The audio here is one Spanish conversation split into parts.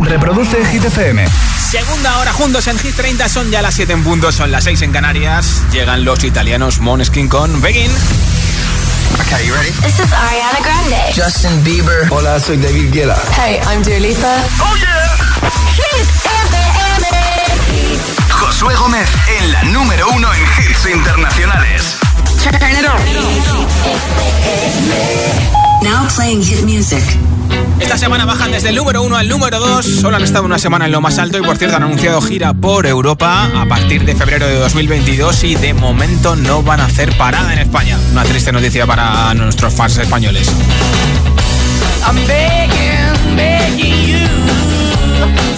Reproduce Hit FM. Segunda hora juntos en Hit 30, son ya las 7 en punto, son las 6 en Canarias. Llegan los italianos Moneskin con Begin. Okay, you ready? This is Ariana Grande. Justin Bieber. Hola, soy David Guetta. Hey, I'm Dua Lipa. Oh yeah. Hit FM. Josué Gómez en la número uno en hits internacionales. Turn it on. Now playing hit music. Esta semana bajan desde el número 1 al número 2. Solo han estado una semana en lo más alto y por cierto han anunciado gira por Europa a partir de febrero de 2022 y de momento no van a hacer parada en España. Una triste noticia para nuestros fans españoles. I'm begging, begging you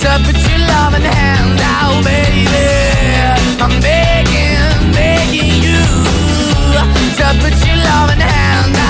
to put your love in hand out, baby. I'm begging, begging you to put your love in hand out,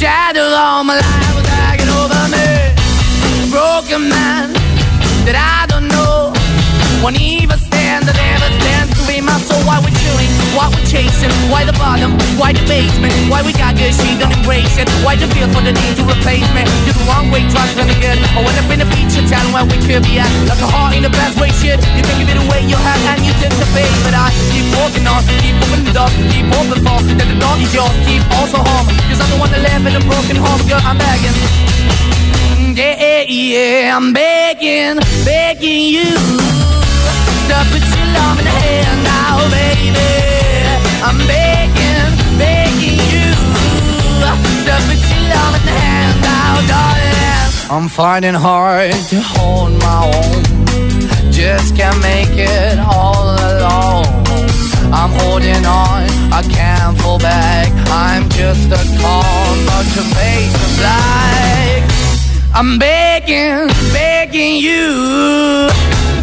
Shadow all my life was hanging over me. Broken man that I don't know. Won't even stand, that never stands to be my soul. Why we're chewing, why we're chasing, why the bottom, why the basement, why we got good, she don't embrace it. Why the feel for the need to replace me? You're the wrong way, trying to good. I went up in a feature town where we could be at. Like a heart in the best way, shit. You can give it away, you have, and you took the bait. But I keep walking on, keep moving the door, keep open for that the door is yours, keep also home. Cause I'm the one that live in a broken home, girl, I'm begging. Yeah, yeah, I'm begging, begging you to love in the now, baby. I'm begging, begging you to love in the now, darling. I'm finding hard to hold my own. Just can't make it all alone. I'm holding on, I can't fall back. I'm just a call, but your face is black. I'm begging, begging you.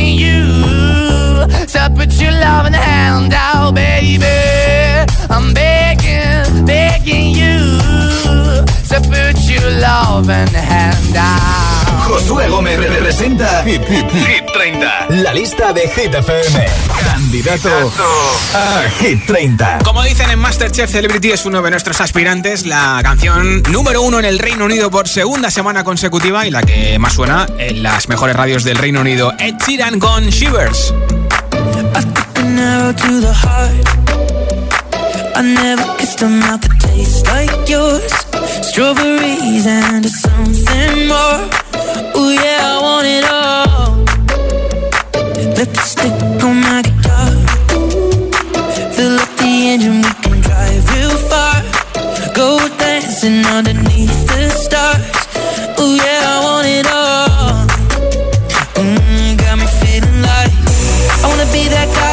you to put your love in the hand out, baby. I'm begging, begging you to put your love in the hand out. Josué Gómez representa Hit, Hit, Hit 30. La lista de Hit FM. Candidato a Hit 30. Como dicen en Masterchef, Celebrity es uno de nuestros aspirantes, la canción número uno en el Reino Unido por segunda semana consecutiva y la que más suena en las mejores radios del Reino Unido. Ed Sheeran con Shivers. to the heart. I never kissed a mouth that tastes like yours. Strawberries and something more. Oh yeah, I want it all. Lipstick on my guitar. Fill up the engine, we can drive real far. Go dancing underneath the stars. Oh yeah, I want it all. Mm, got me feeling like I wanna be that guy.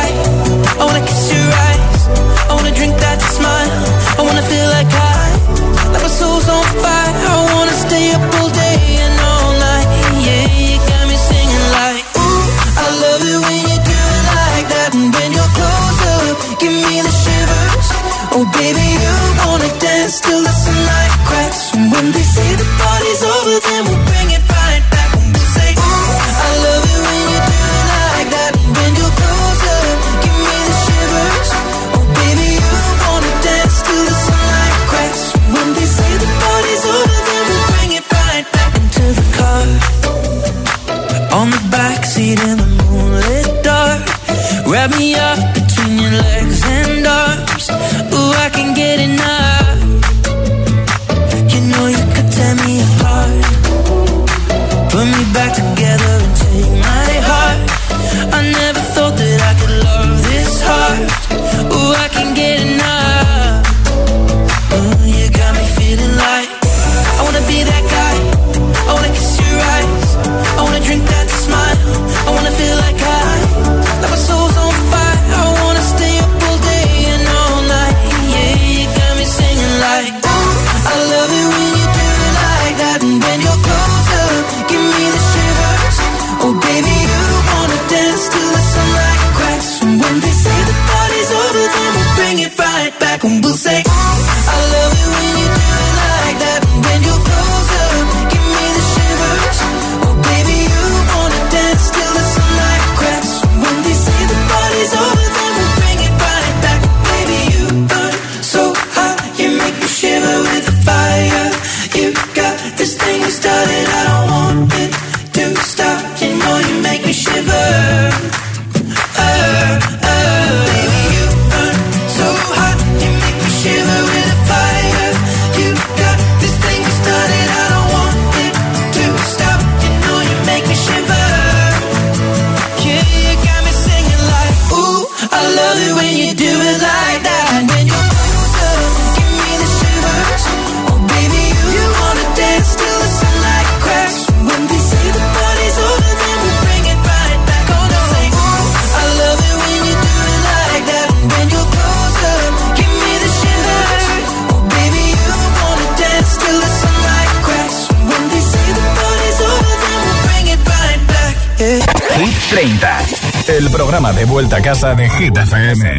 Casa de Hit FM.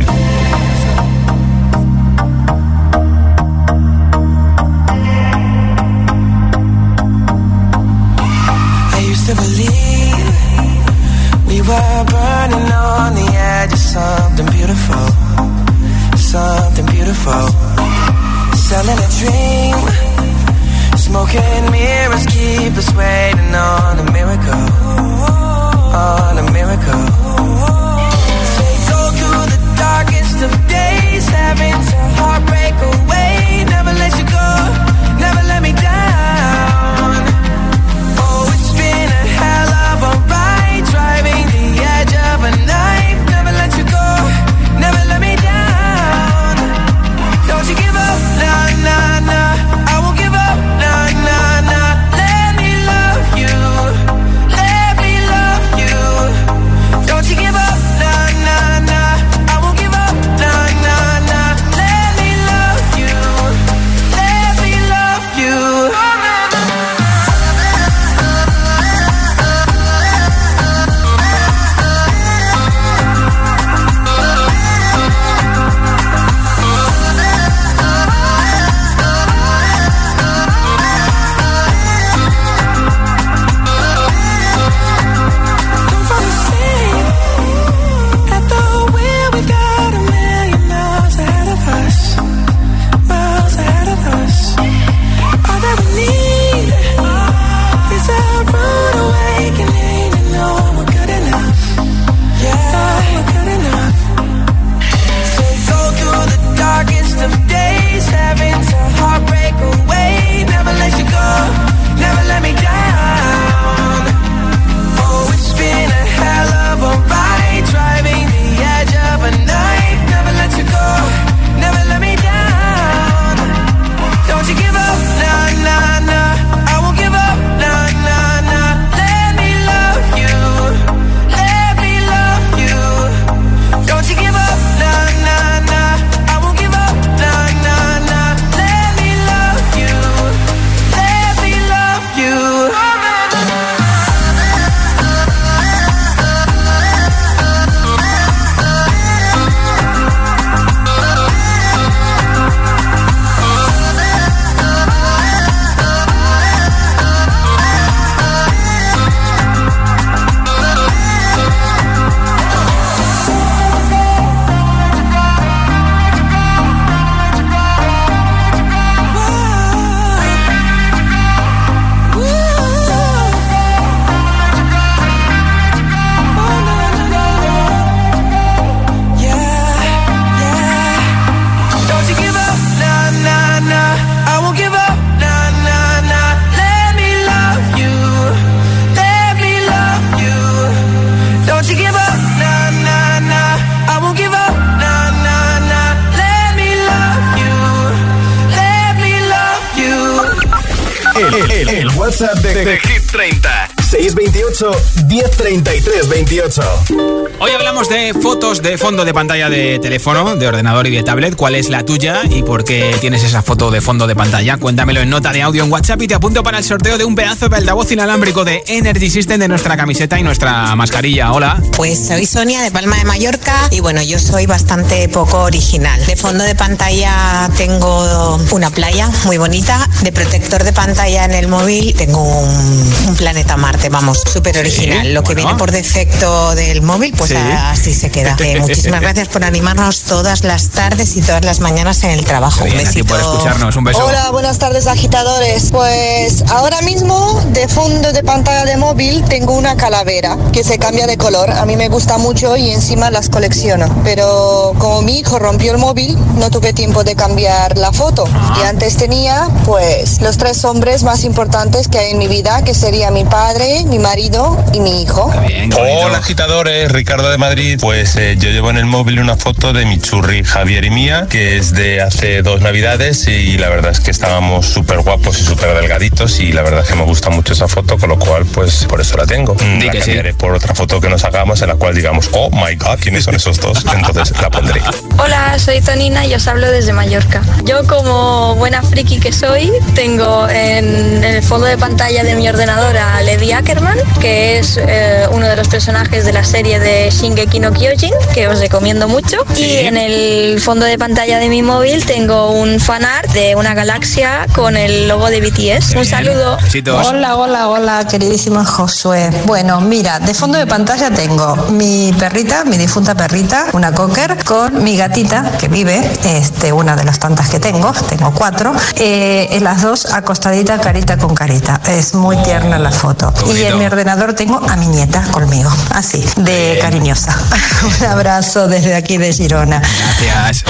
Hablamos de fotos de fondo de pantalla de teléfono, de ordenador y de tablet. ¿Cuál es la tuya y por qué tienes esa foto de fondo de pantalla? Cuéntamelo en nota de audio en WhatsApp y te apunto para el sorteo de un pedazo de altavoz inalámbrico de Energy System de nuestra camiseta y nuestra mascarilla. Hola. Pues soy Sonia de Palma de Mallorca y bueno, yo soy bastante poco original. De fondo de pantalla tengo una playa muy bonita. De protector de pantalla en el móvil tengo un, un planeta Marte, vamos, súper original. Sí, Lo que bueno. viene por defecto del móvil, pues Sí. Así se queda. Eh, muchísimas gracias por animarnos todas las tardes y todas las mañanas en el trabajo. Bien, un besito. por escucharnos. Un beso. Hola, buenas tardes agitadores. Pues ahora mismo de fondo de pantalla de móvil tengo una calavera que se cambia de color. A mí me gusta mucho y encima las colecciono. Pero como mi hijo rompió el móvil, no tuve tiempo de cambiar la foto. Y antes tenía pues los tres hombres más importantes que hay en mi vida, que sería mi padre, mi marido y mi hijo. Bien. Hola agitadores, Ricardo de Madrid. Pues eh, yo llevo en el móvil una foto de mi churri Javier y mía, que es de hace dos navidades y la verdad es que estábamos súper guapos y súper delgaditos y la verdad es que me gusta mucho esa foto, con lo cual pues por eso la tengo. Di la que sí. cambiaré por otra foto que nos hagamos en la cual digamos, oh my god, ¿quiénes son esos dos? Entonces la pondré. Hola, soy Tonina y os hablo desde Mallorca. Yo como buena friki que soy, tengo en, el fondo de pantalla de mi ordenador a Lady Ackerman, que es eh, uno de los personajes de la serie de Shingeki no Kyojin, que os recomiendo mucho. Y en el fondo de pantalla de mi móvil tengo un fanart de una galaxia con el logo de BTS. Un saludo. Besitos. Hola, hola, hola, queridísimo Josué. Bueno, mira, de fondo de pantalla tengo mi perrita, mi difunta perrita, una cocker, con mi gatita que vive, este, una de las tantas que tengo, tengo cuatro, eh, en las dos acostadita carita con carita. Es muy tierna la foto. Y en mi ordenador tengo a mi nieta conmigo, así, de cariñosa. Un abrazo desde aquí de Girona. Gracias.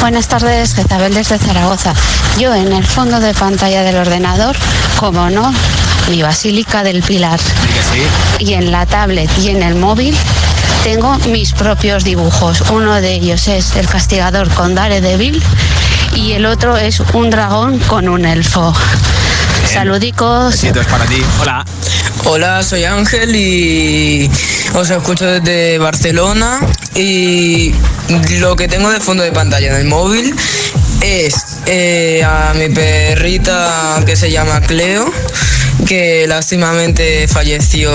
Buenas tardes, Isabel desde Zaragoza. Yo en el fondo de pantalla del ordenador, como no, mi Basílica del Pilar. Sí. Y en la tablet y en el móvil tengo mis propios dibujos. Uno de ellos es el castigador con Daredevil y el otro es un dragón con un elfo. Saludicos. Besitos para ti. Hola. Hola, soy Ángel y os escucho desde Barcelona y lo que tengo de fondo de pantalla en el móvil es eh, a mi perrita que se llama Cleo, que lástimamente falleció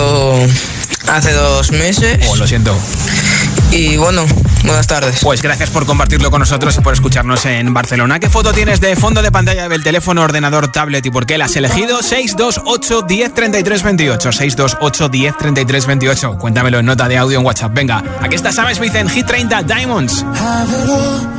hace dos meses. Oh, lo siento. Y bueno, buenas tardes. Pues gracias por compartirlo con nosotros y por escucharnos en Barcelona. ¿Qué foto tienes de fondo de pantalla del teléfono, ordenador, tablet y por qué la has elegido? 628 10 33 28. 628 10 33 28. Cuéntamelo en nota de audio en WhatsApp. Venga, aquí está Sam Smith en Hit 30 Diamonds. Have it all,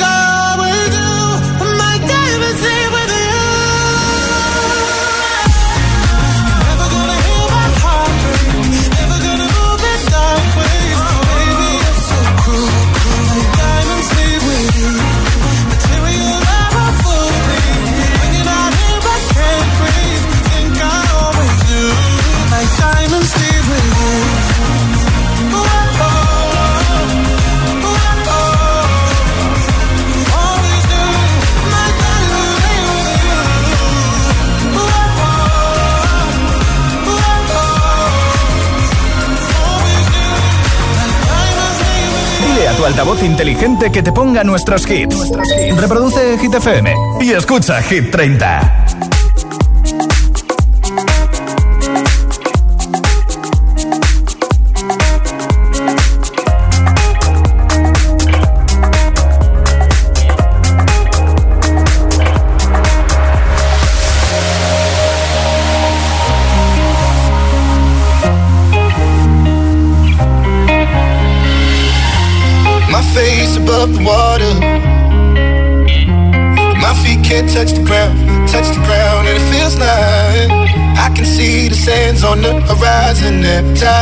altavoz inteligente que te ponga nuestros hits. Reproduce Hit FM y escucha Hit 30. Time.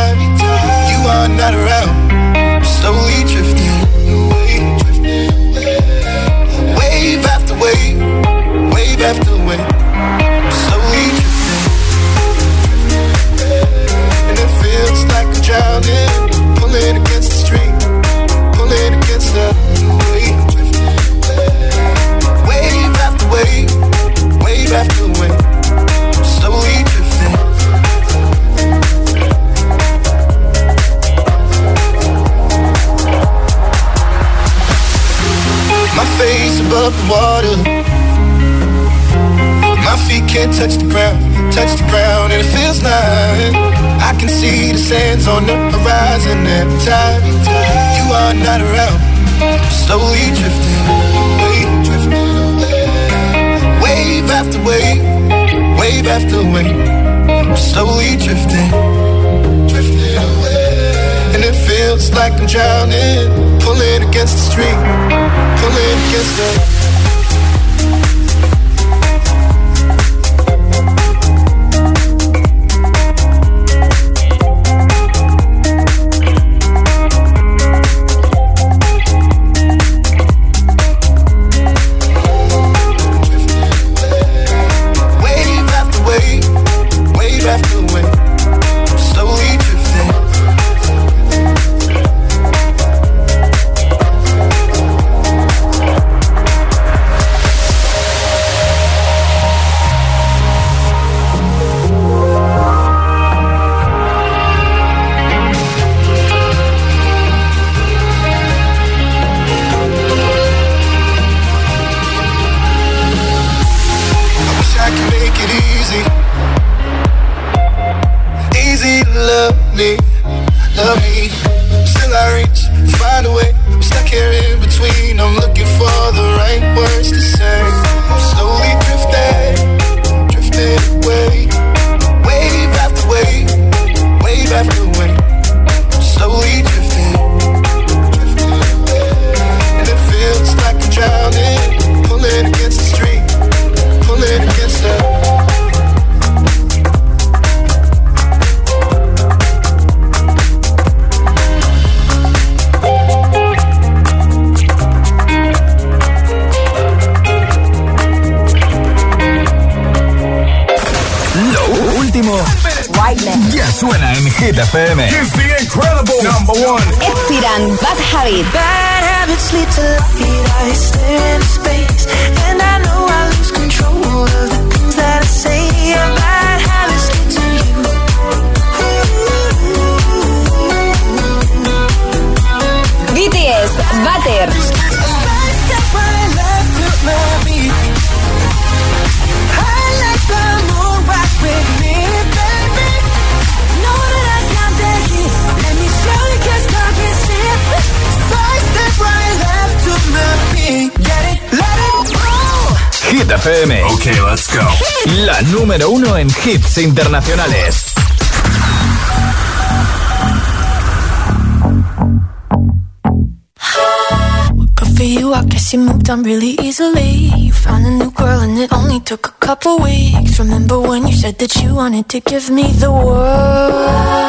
still let's go. La número uno en hits internacionales. Remember when you said that you wanted to give me the world?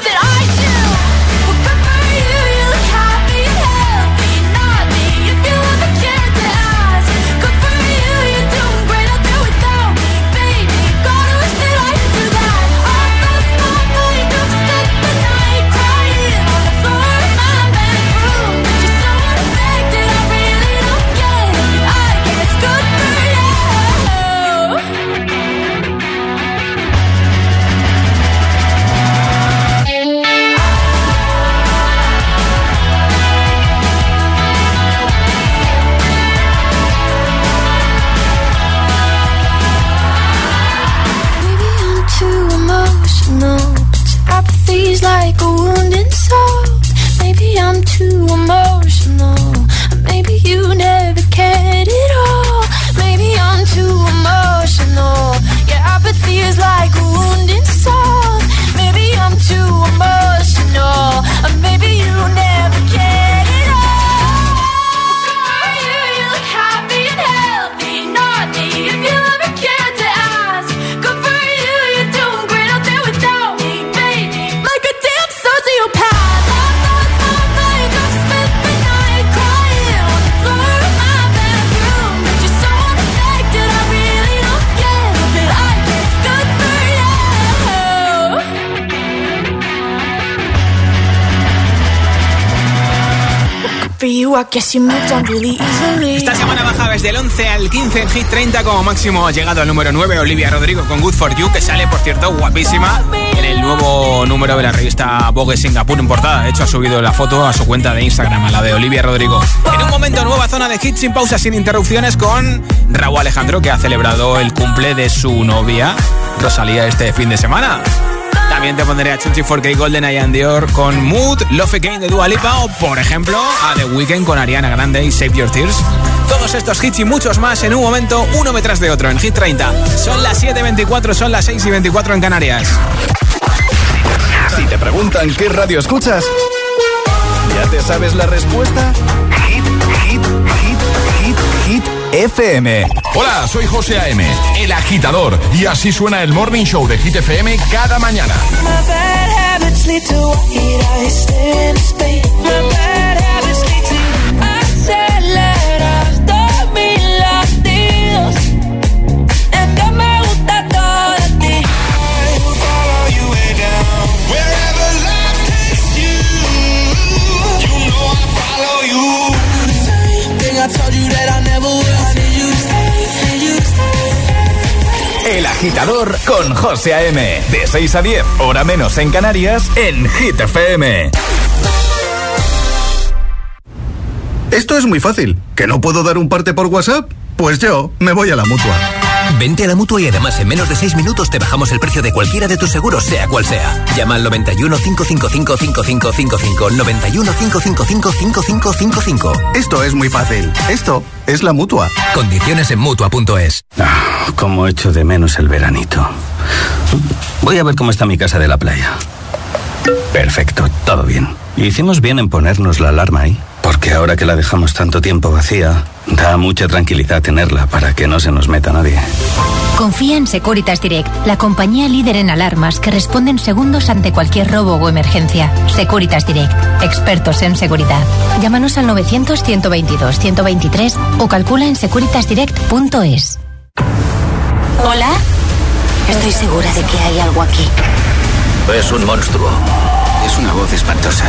Esta semana baja desde el 11 al 15 en Hit 30 como máximo ha llegado al número 9 Olivia Rodrigo con Good For You que sale por cierto guapísima en el nuevo número de la revista Vogue Singapur en portada. De hecho ha subido la foto a su cuenta de Instagram, a la de Olivia Rodrigo. En un momento nueva zona de hits sin pausa, sin interrupciones con Raúl Alejandro que ha celebrado el cumple de su novia Rosalía este fin de semana. También te pondré a Chuchi 4K Golden and Dior con Mood, Love Again de Dua Lipa o, por ejemplo, a The Weeknd con Ariana Grande y Save Your Tears. Todos estos hits y muchos más en un momento, uno detrás de otro, en Hit 30. Son las 7.24, son las 6 y 24 en Canarias. Si te preguntan qué radio escuchas, ¿ya te sabes la respuesta? FM. Hola, soy José A.M., el agitador, y así suena el Morning Show de Hit FM cada mañana. I told you that con José A.M. De 6 a 10, hora menos en Canarias, en Hit FM. Esto es muy fácil. ¿Que no puedo dar un parte por WhatsApp? Pues yo me voy a la mutua. Vente a la mutua y además en menos de 6 minutos te bajamos el precio de cualquiera de tus seguros, sea cual sea. Llama al 91 555 5555. 91 555 5555. Esto es muy fácil. Esto es la mutua. Condiciones en mutua.es. Ah, Como echo de menos el veranito. Voy a ver cómo está mi casa de la playa. Perfecto, todo bien. Hicimos bien en ponernos la alarma ahí. Porque ahora que la dejamos tanto tiempo vacía, da mucha tranquilidad tenerla para que no se nos meta nadie. Confía en Securitas Direct, la compañía líder en alarmas que responden segundos ante cualquier robo o emergencia. Securitas Direct, expertos en seguridad. Llámanos al 900-122-123 o calcula en securitasdirect.es. Hola. Estoy segura de que hay algo aquí. Es un monstruo. Es una voz espantosa.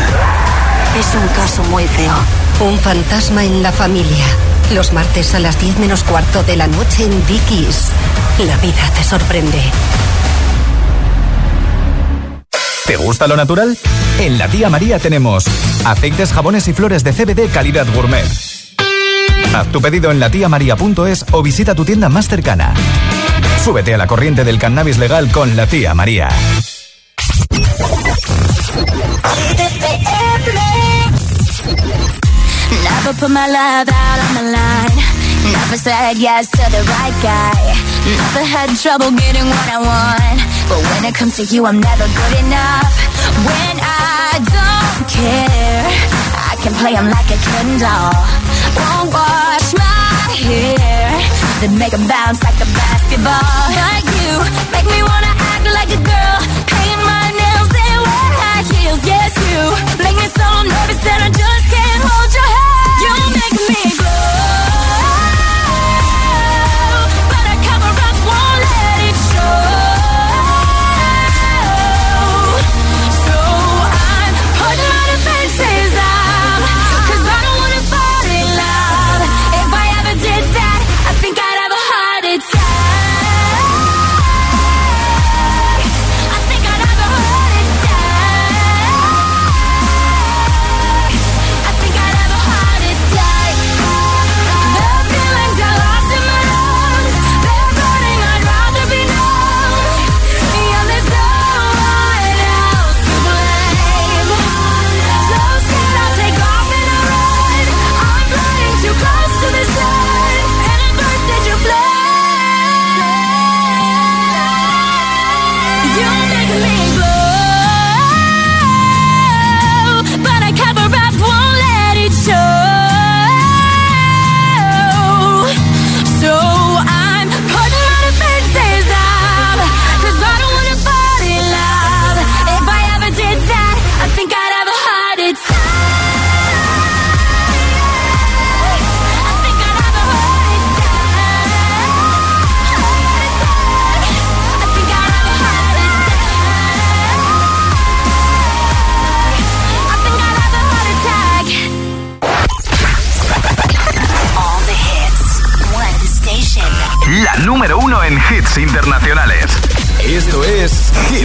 Es un caso muy feo. Un fantasma en la familia. Los martes a las 10 menos cuarto de la noche en Dickies. La vida te sorprende. ¿Te gusta lo natural? En la tía María tenemos aceites, jabones y flores de CBD calidad gourmet. Haz tu pedido en latiamaria.es o visita tu tienda más cercana. Súbete a la corriente del cannabis legal con la tía María. Never put my love out on the line. Never said yes to the right guy. Never had trouble getting what I want. But when it comes to you, I'm never good enough. When I don't care, I can play 'em like a Ken doll. Won't wash my hair, then make 'em bounce like a basketball. Like you, make me wanna act like a girl. Paint my nails and wear high heels. Yes, you make me so nervous that I just can't hold me glow,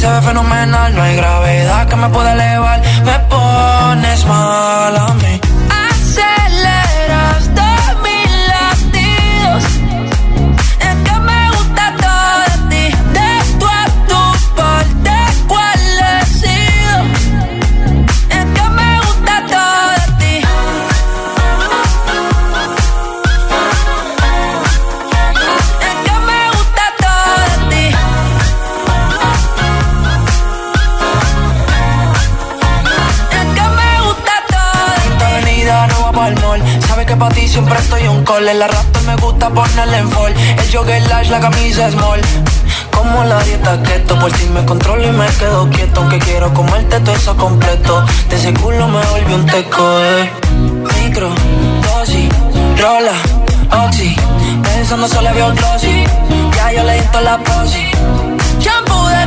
se ve fenomenal. No hay gravedad que me pueda elevar, me pones mal a mí. La rata me gusta ponerle en fall. El jogger lash, la camisa small. Como la dieta keto, por si me controlo y me quedo quieto. Aunque quiero comerte todo eso completo. De ese culo me volvió un teco, eh. Micro, dosis, rola, oxi. Pensando solo veo glossy. Ya yo le di la posi. Shampoo de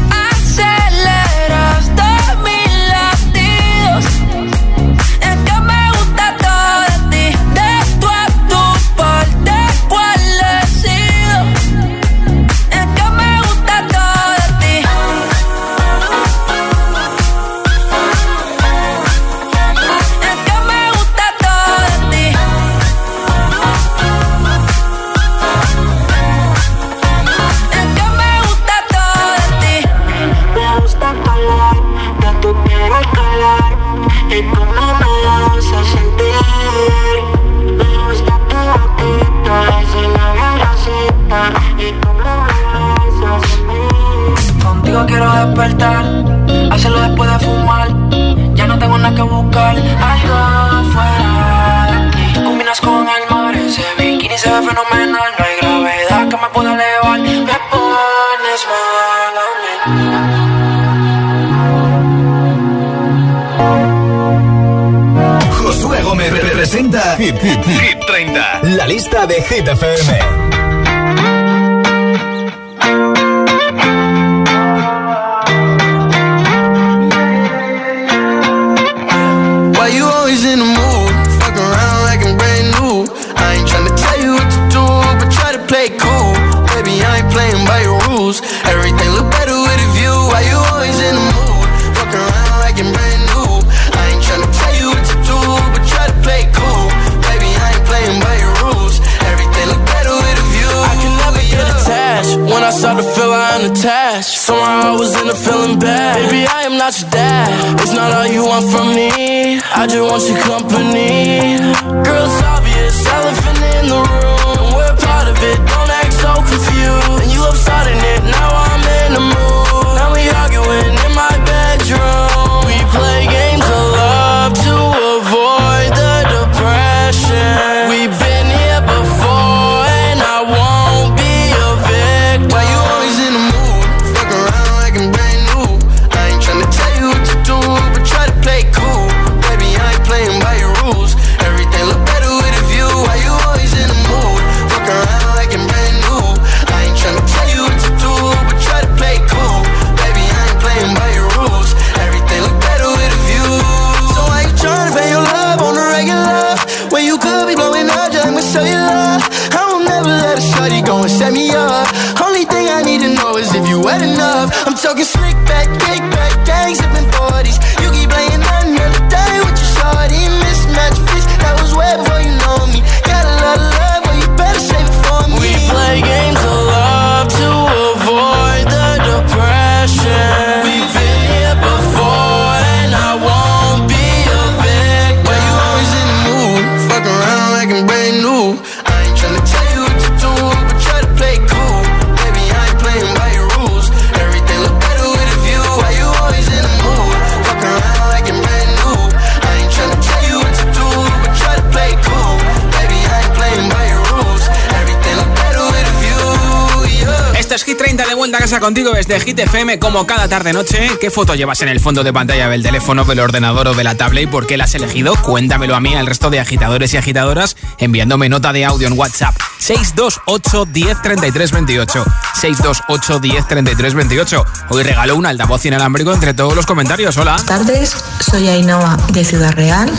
contigo desde Hit FM como cada tarde noche. ¿Qué foto llevas en el fondo de pantalla del teléfono, del ordenador o de la tablet y por qué la has elegido? Cuéntamelo a mí, al resto de agitadores y agitadoras, enviándome nota de audio en WhatsApp 628 10 33 28. 628 10 33 28. Hoy regalo un altavoz inalámbrico entre todos los comentarios. Hola. Buenas tardes, soy Ainhoa de Ciudad Real.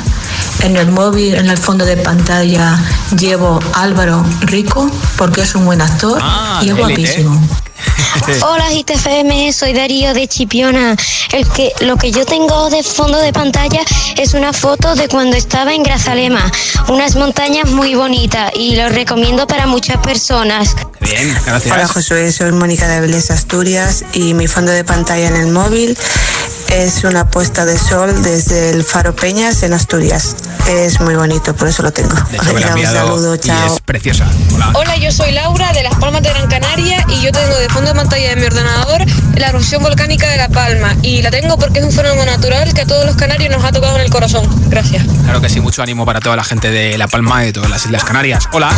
En el móvil, en el fondo de pantalla, llevo Álvaro Rico porque es un buen actor ah, y es guapísimo. ¿eh? Hola GTFM, soy Darío de Chipiona. El que, lo que yo tengo de fondo de pantalla es una foto de cuando estaba en Grazalema, unas montañas muy bonitas y lo recomiendo para muchas personas. Bien, gracias. Hola Josué, soy Mónica de Belés Asturias y mi fondo de pantalla en el móvil es una puesta de sol desde el Faro Peñas en Asturias. Es muy bonito, por eso lo tengo. De hecho, Venga, un saludo, y chao. es preciosa. Hola. Hola, yo soy Laura de Las Palmas de Gran Canaria y yo tengo de fondo de pantalla de mi ordenador la erupción volcánica de La Palma y la tengo porque es un fenómeno natural que a todos los canarios nos ha tocado en el corazón. Gracias. Claro que sí, mucho ánimo para toda la gente de La Palma y de todas las Islas Canarias. Hola.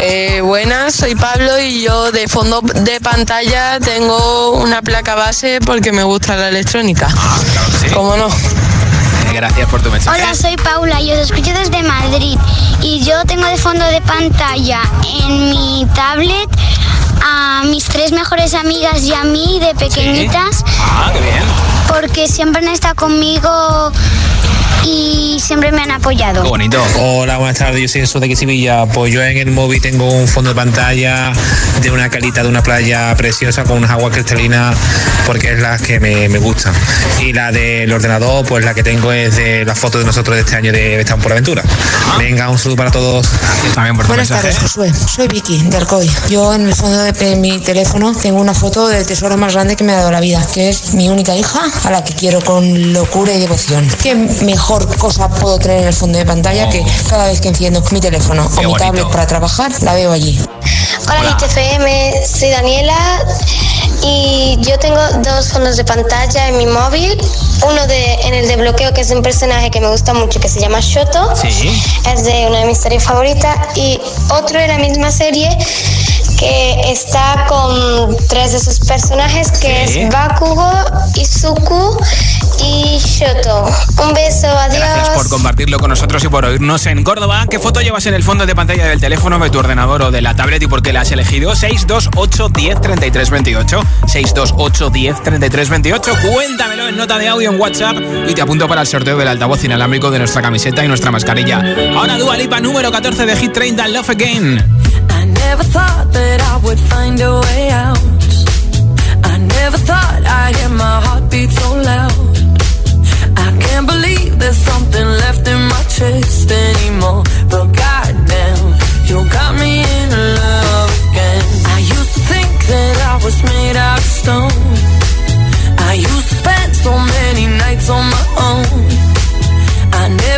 Eh, buenas, soy Pablo y yo de fondo de pantalla tengo una placa base porque me gusta la electrónica. ¿Cómo no? Eh, Gracias por tu mensaje. Hola, soy Paula y os escucho desde Madrid. Y yo tengo de fondo de pantalla en mi tablet a mis tres mejores amigas y a mí de pequeñitas. Ah, qué bien. Porque siempre han estado conmigo y siempre me han apoyado. Qué bonito. Hola, buenas tardes, yo soy Jesús de aquí Sevilla. Pues yo en el móvil tengo un fondo de pantalla de una calita de una playa preciosa con unas aguas cristalinas porque es la que me, me gustan. Y la del ordenador, pues la que tengo es de las fotos de nosotros de este año de Estamos por Aventura. Venga, un saludo para todos. También por Buenas tardes, Josué. Soy Vicky, de Alcoy. Yo en el fondo de mi teléfono tengo una foto del tesoro más grande que me ha dado la vida, que es mi única hija, a la que quiero con locura y devoción. ¿Qué mejor cosa puedo tener en el fondo de pantalla que cada vez que enciendo mi teléfono o mi bonito. tablet para trabajar, la veo allí? Hola, ITFM, soy Daniela y yo tengo dos fondos de pantalla en mi móvil. Uno de, en el de bloqueo, que es de un personaje que me gusta mucho, que se llama Shoto. Sí. Es de una de mis series favoritas. Y otro de la misma serie que está con tres de sus personajes, que Sí. es Bakugo, Izuku y Shoto. Un beso, adiós. Gracias por compartirlo con nosotros y por oírnos en Córdoba. ¿Qué foto llevas en el fondo de pantalla del teléfono, de tu ordenador o de la tablet y por qué la has elegido? 628 10 33 28. 628 10 33 28. Cuéntamelo en nota de audio en WhatsApp y te apunto para el sorteo del altavoz inalámbrico de nuestra camiseta y nuestra mascarilla. Ahora Dua Lipa, número 14 de Hit 30, Love Again. I never thought that I would find a way out. I never thought I'd hear my heartbeat so loud. Can't believe there's something left in my chest anymore. But goddamn, you got me in love again. I used to think that I was made out of stone. I used to spend so many nights on my own. I never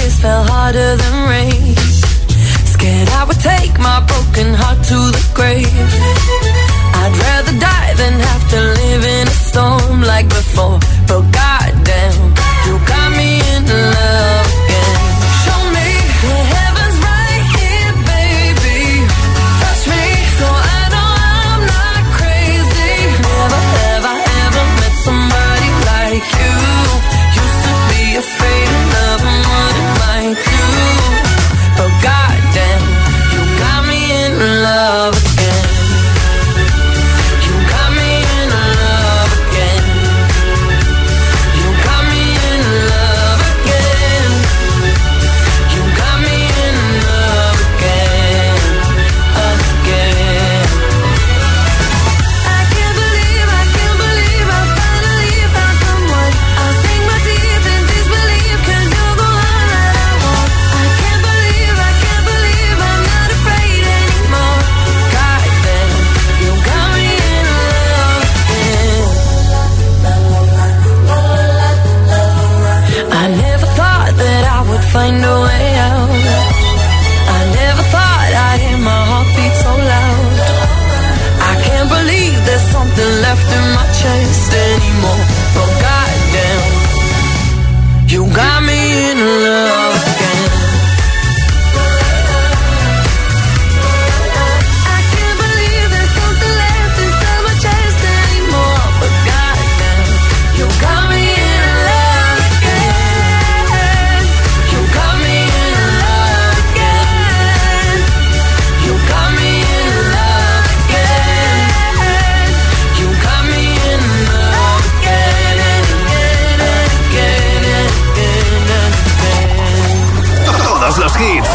fell harder than rain. Scared I would take my broken heart to the grave. Los hits.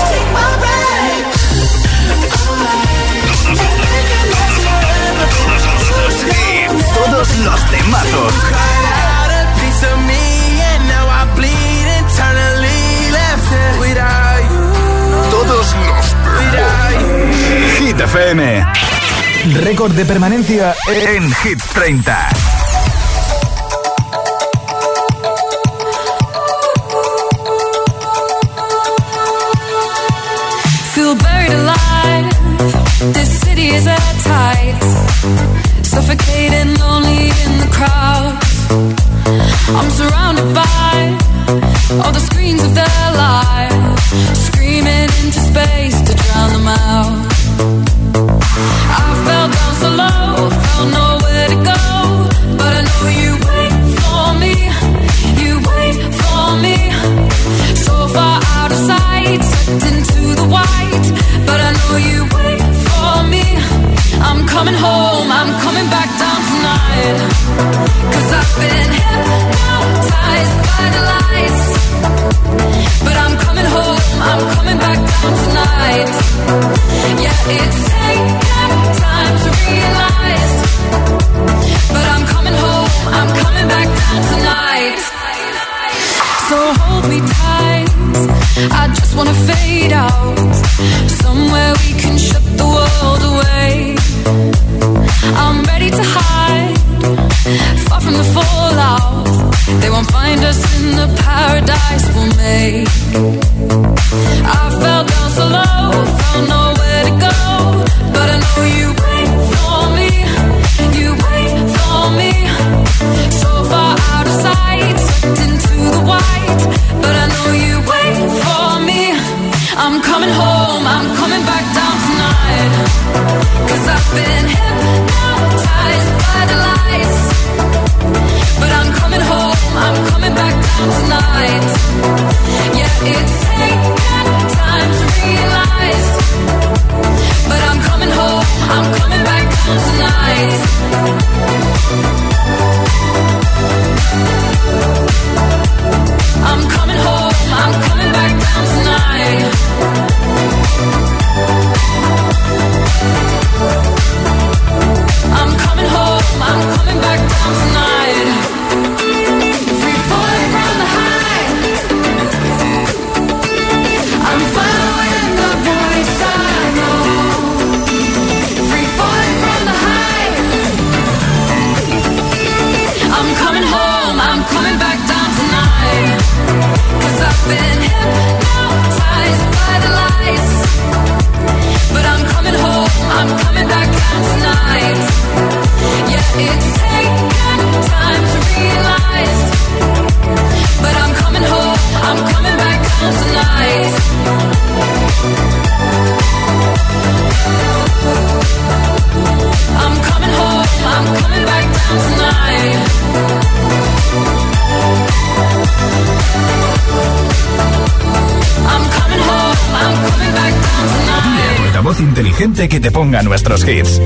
Todos los temazos. Todos los Hit FM. Récord de permanencia en Hit 30. Buried alive. This city is at tight. Suffocating, lonely in the crowd. I'm surrounded by all the screens of their lives, screaming into space to drown them out. I fell down so low, found nowhere to go, but I know you wait for me, you wait for me. So far out of sight, sucked into the white, but I know you wait for me. I'm coming home, I'm coming back down tonight. Cause I've been hypnotized by the lights. But I'm coming home, I'm coming back down tonight. Yeah, it's taken time to realize. But I'm coming home, I'm coming back down tonight. So hold me tight. I just wanna fade out. Somewhere we can shut the world away. I'm ready to hide, far from the fallout. They won't find us in the paradise we'll make. I fell down so low, found nowhere to go, but I know you nuestros hits.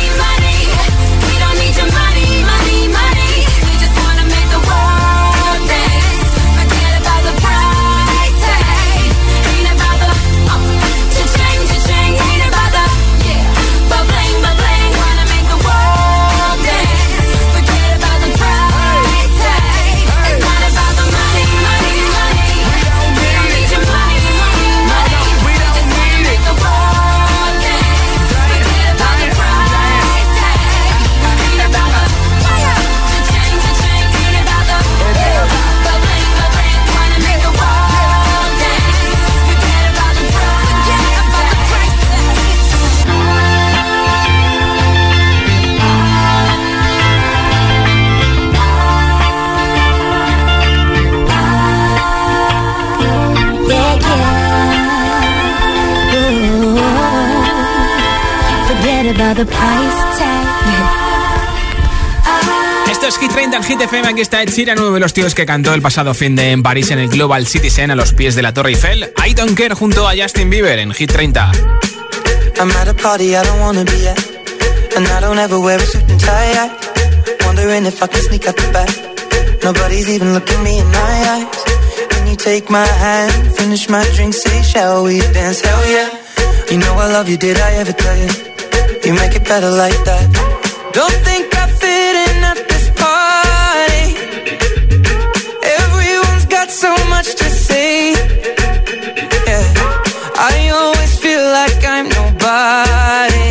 Esto es Hit 30 en Hit FM. Aquí está Ed Sheeran, uno de los tíos que cantó el pasado fin de en París en el Global Citizen a los pies de la Torre Eiffel. I Don't Care junto a Justin Bieber en Hit 30. I'm at a party I don't wanna be at. And I don't ever wear a suit and tie. Wondering if I can sneak out the back. Nobody's even looking me in my eyes. Can you take my hand, finish my drink, say, shall we dance? Hell yeah. You know I love you, did I ever tell you? You make it better like that. Don't think I fit in at this party. Everyone's got so much to say. Yeah. I always feel like I'm nobody.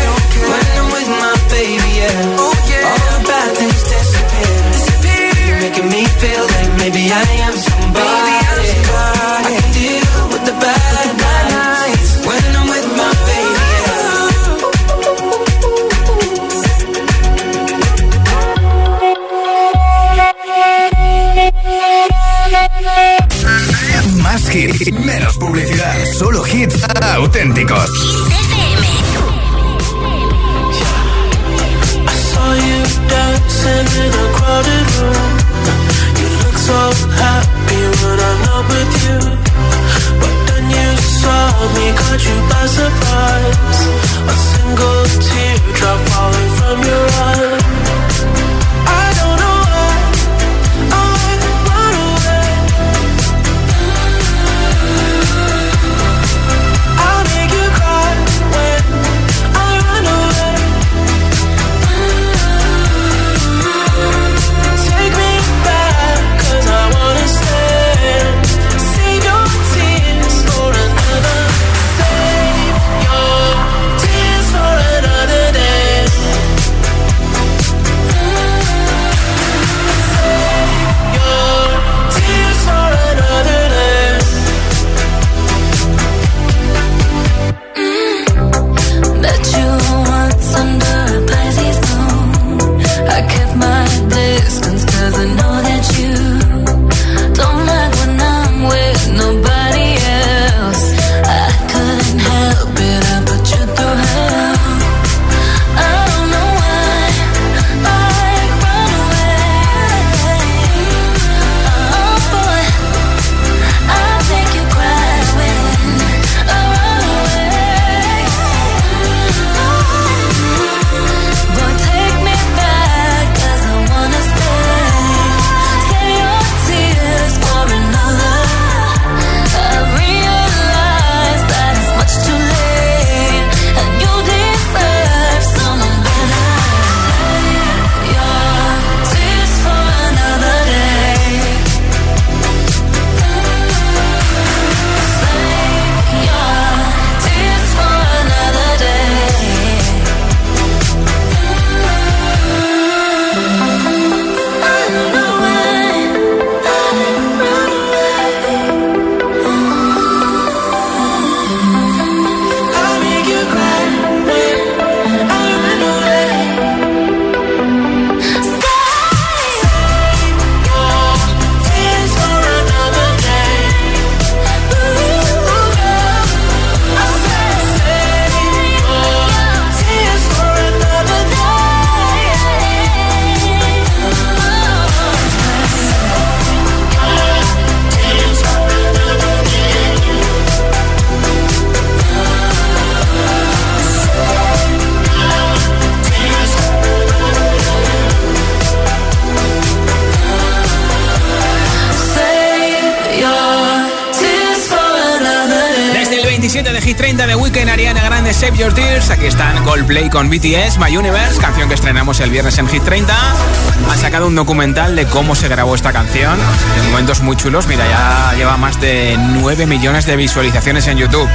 menos publicidad. Solo hits auténticos. Saw you dancing in a crowded room. You look so happy Your Tears. Aquí están Coldplay con BTS, My Universe, canción que estrenamos el viernes en Hit 30. Han sacado un documental de cómo se grabó esta canción. En momentos muy chulos. Mira, ya lleva más de 9 millones de visualizaciones en YouTube.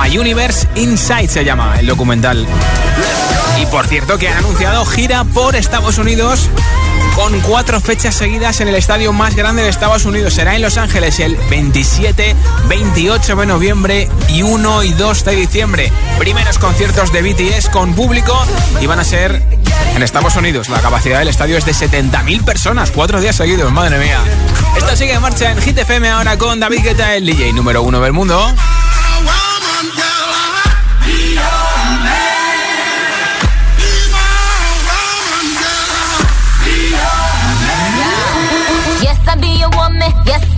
My Universe Inside se llama el documental. Y por cierto que han anunciado gira por Estados Unidos con cuatro fechas seguidas en el estadio más grande de Estados Unidos. Será en Los Ángeles el 27, 28 de noviembre y 1 y 2 de diciembre. Primeros conciertos de BTS con público y van a ser en Estados Unidos. La capacidad del estadio es de 70.000 personas, cuatro días seguidos, madre mía. Esto sigue en marcha en Hit FM ahora con David Guetta, el DJ número uno del mundo.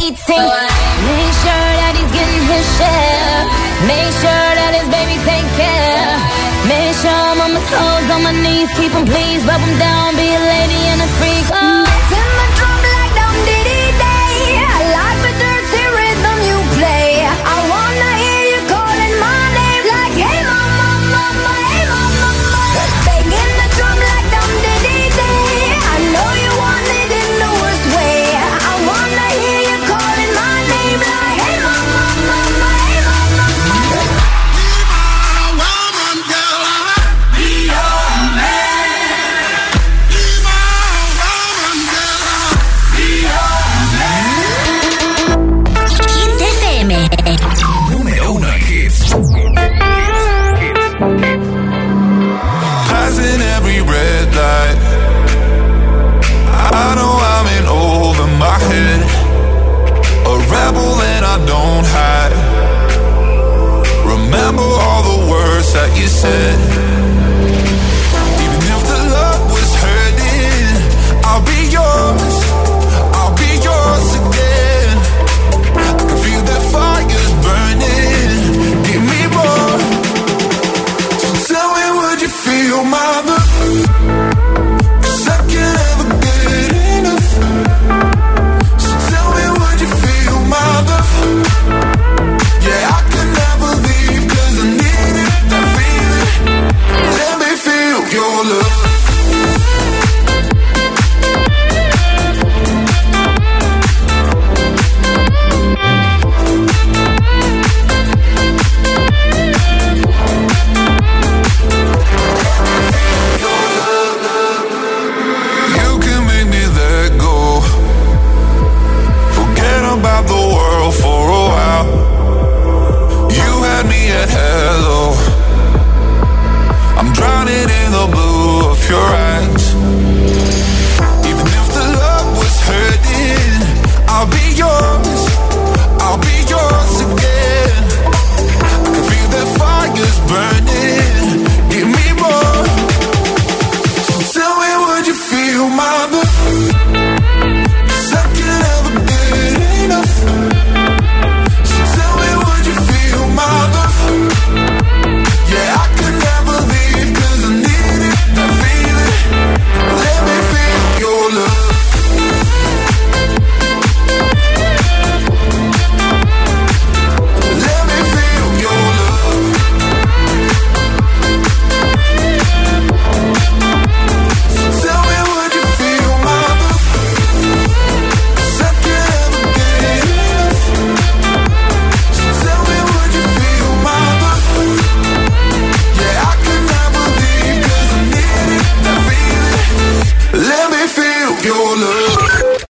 Eating. Make sure that he's getting his share. Make sure that his baby take care. Make sure I'm on my toes, on my knees, keep him please, rub him down, be a lady and a freak.